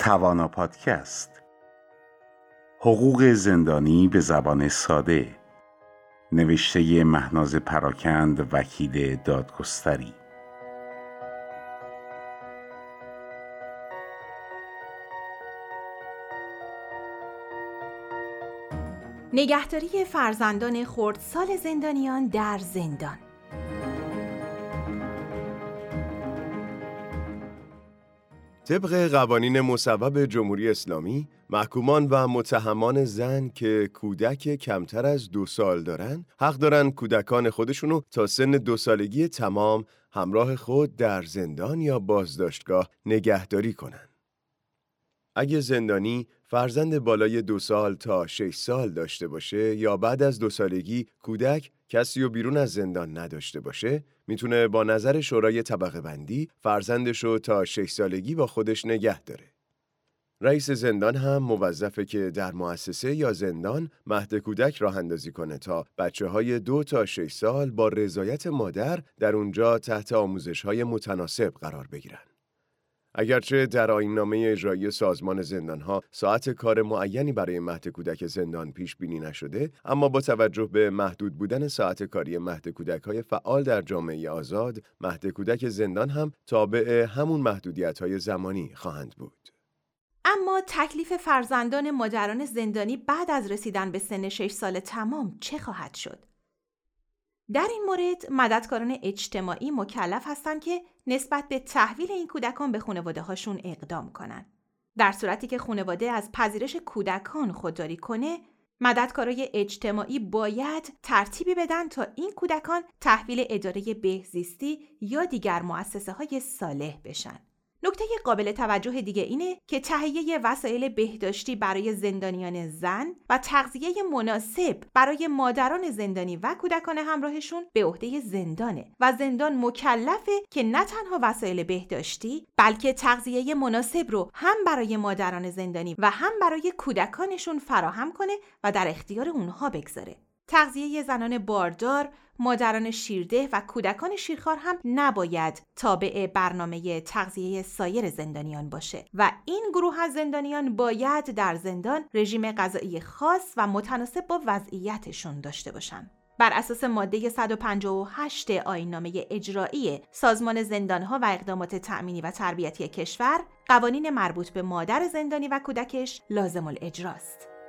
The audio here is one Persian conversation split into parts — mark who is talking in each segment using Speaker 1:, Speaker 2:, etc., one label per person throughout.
Speaker 1: توانا پادکست. حقوق زندانی به زبان ساده. نوشته مهناز پراکند وکیل دادگستری.
Speaker 2: نگهداری فرزندان خردسال زندانیان در زندان.
Speaker 3: طبق قوانین مصوب جمهوری اسلامی محکومان و متهمان زن که کودک کمتر از دو سال دارن حق دارن کودکان خودشونو تا سن دو سالگی تمام همراه خود در زندان یا بازداشتگاه نگهداری کنن. اگه زندانی فرزند بالای دو سال تا شش سال داشته باشه یا بعد از دو سالگی کودک کسی و بیرون از زندان نداشته باشه می‌تونه با نظر شورای طبقه بندی فرزندشو تا شش سالگی با خودش نگه داره. رئیس زندان هم موظفه که در مؤسسه یا زندان مهد کودک راه اندازی کنه تا بچه های دو تا شش سال با رضایت مادر در اونجا تحت آموزش های متناسب قرار بگیرن. اگرچه در آینامه اجرایی سازمان زندانها ساعت کار معینی برای مهد کودک زندان پیش بینی نشده اما با توجه به محدود بودن ساعت کاری مهد کودک های فعال در جامعه آزاد مهد کودک زندان هم تابع همون محدودیت های زمانی خواهند بود.
Speaker 2: اما تکلیف فرزندان مادران زندانی بعد از رسیدن به سن 6 سال تمام چه خواهد شد؟ در این مورد مددکاران اجتماعی مکلف هستند که نسبت به تحویل این کودکان به خانواده هاشون اقدام کنند. در صورتی که خانواده از پذیرش کودکان خودداری کنه، مددکارای اجتماعی باید ترتیبی بدن تا این کودکان تحویل اداره بهزیستی یا دیگر مؤسسه های صالح بشن. نکته قابل توجه دیگه اینه که تهیه وسایل بهداشتی برای زندانیان زن و تغذیه مناسب برای مادران زندانی و کودکان همراهشون به عهده زندانه و زندان مکلفه که نه تنها وسایل بهداشتی بلکه تغذیه مناسب رو هم برای مادران زندانی و هم برای کودکانشون فراهم کنه و در اختیار اونها بگذاره. تغذیه زنان باردار، مادران شیرده و کودکان شیرخوار هم نباید تابع برنامه تغذیه سایر زندانیان باشه و این گروه از زندانیان باید در زندان رژیم غذایی خاص و متناسب با وضعیتشون داشته باشند. بر اساس ماده 158 آینامه اجرایی سازمان زندانها و اقدامات تأمینی و تربیتی کشور قوانین مربوط به مادر زندانی و کودکش لازم الاجراست.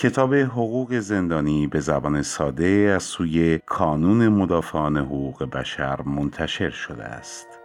Speaker 1: کتاب حقوق زندانی به زبان ساده از سوی کانون مدافعان حقوق بشر منتشر شده است.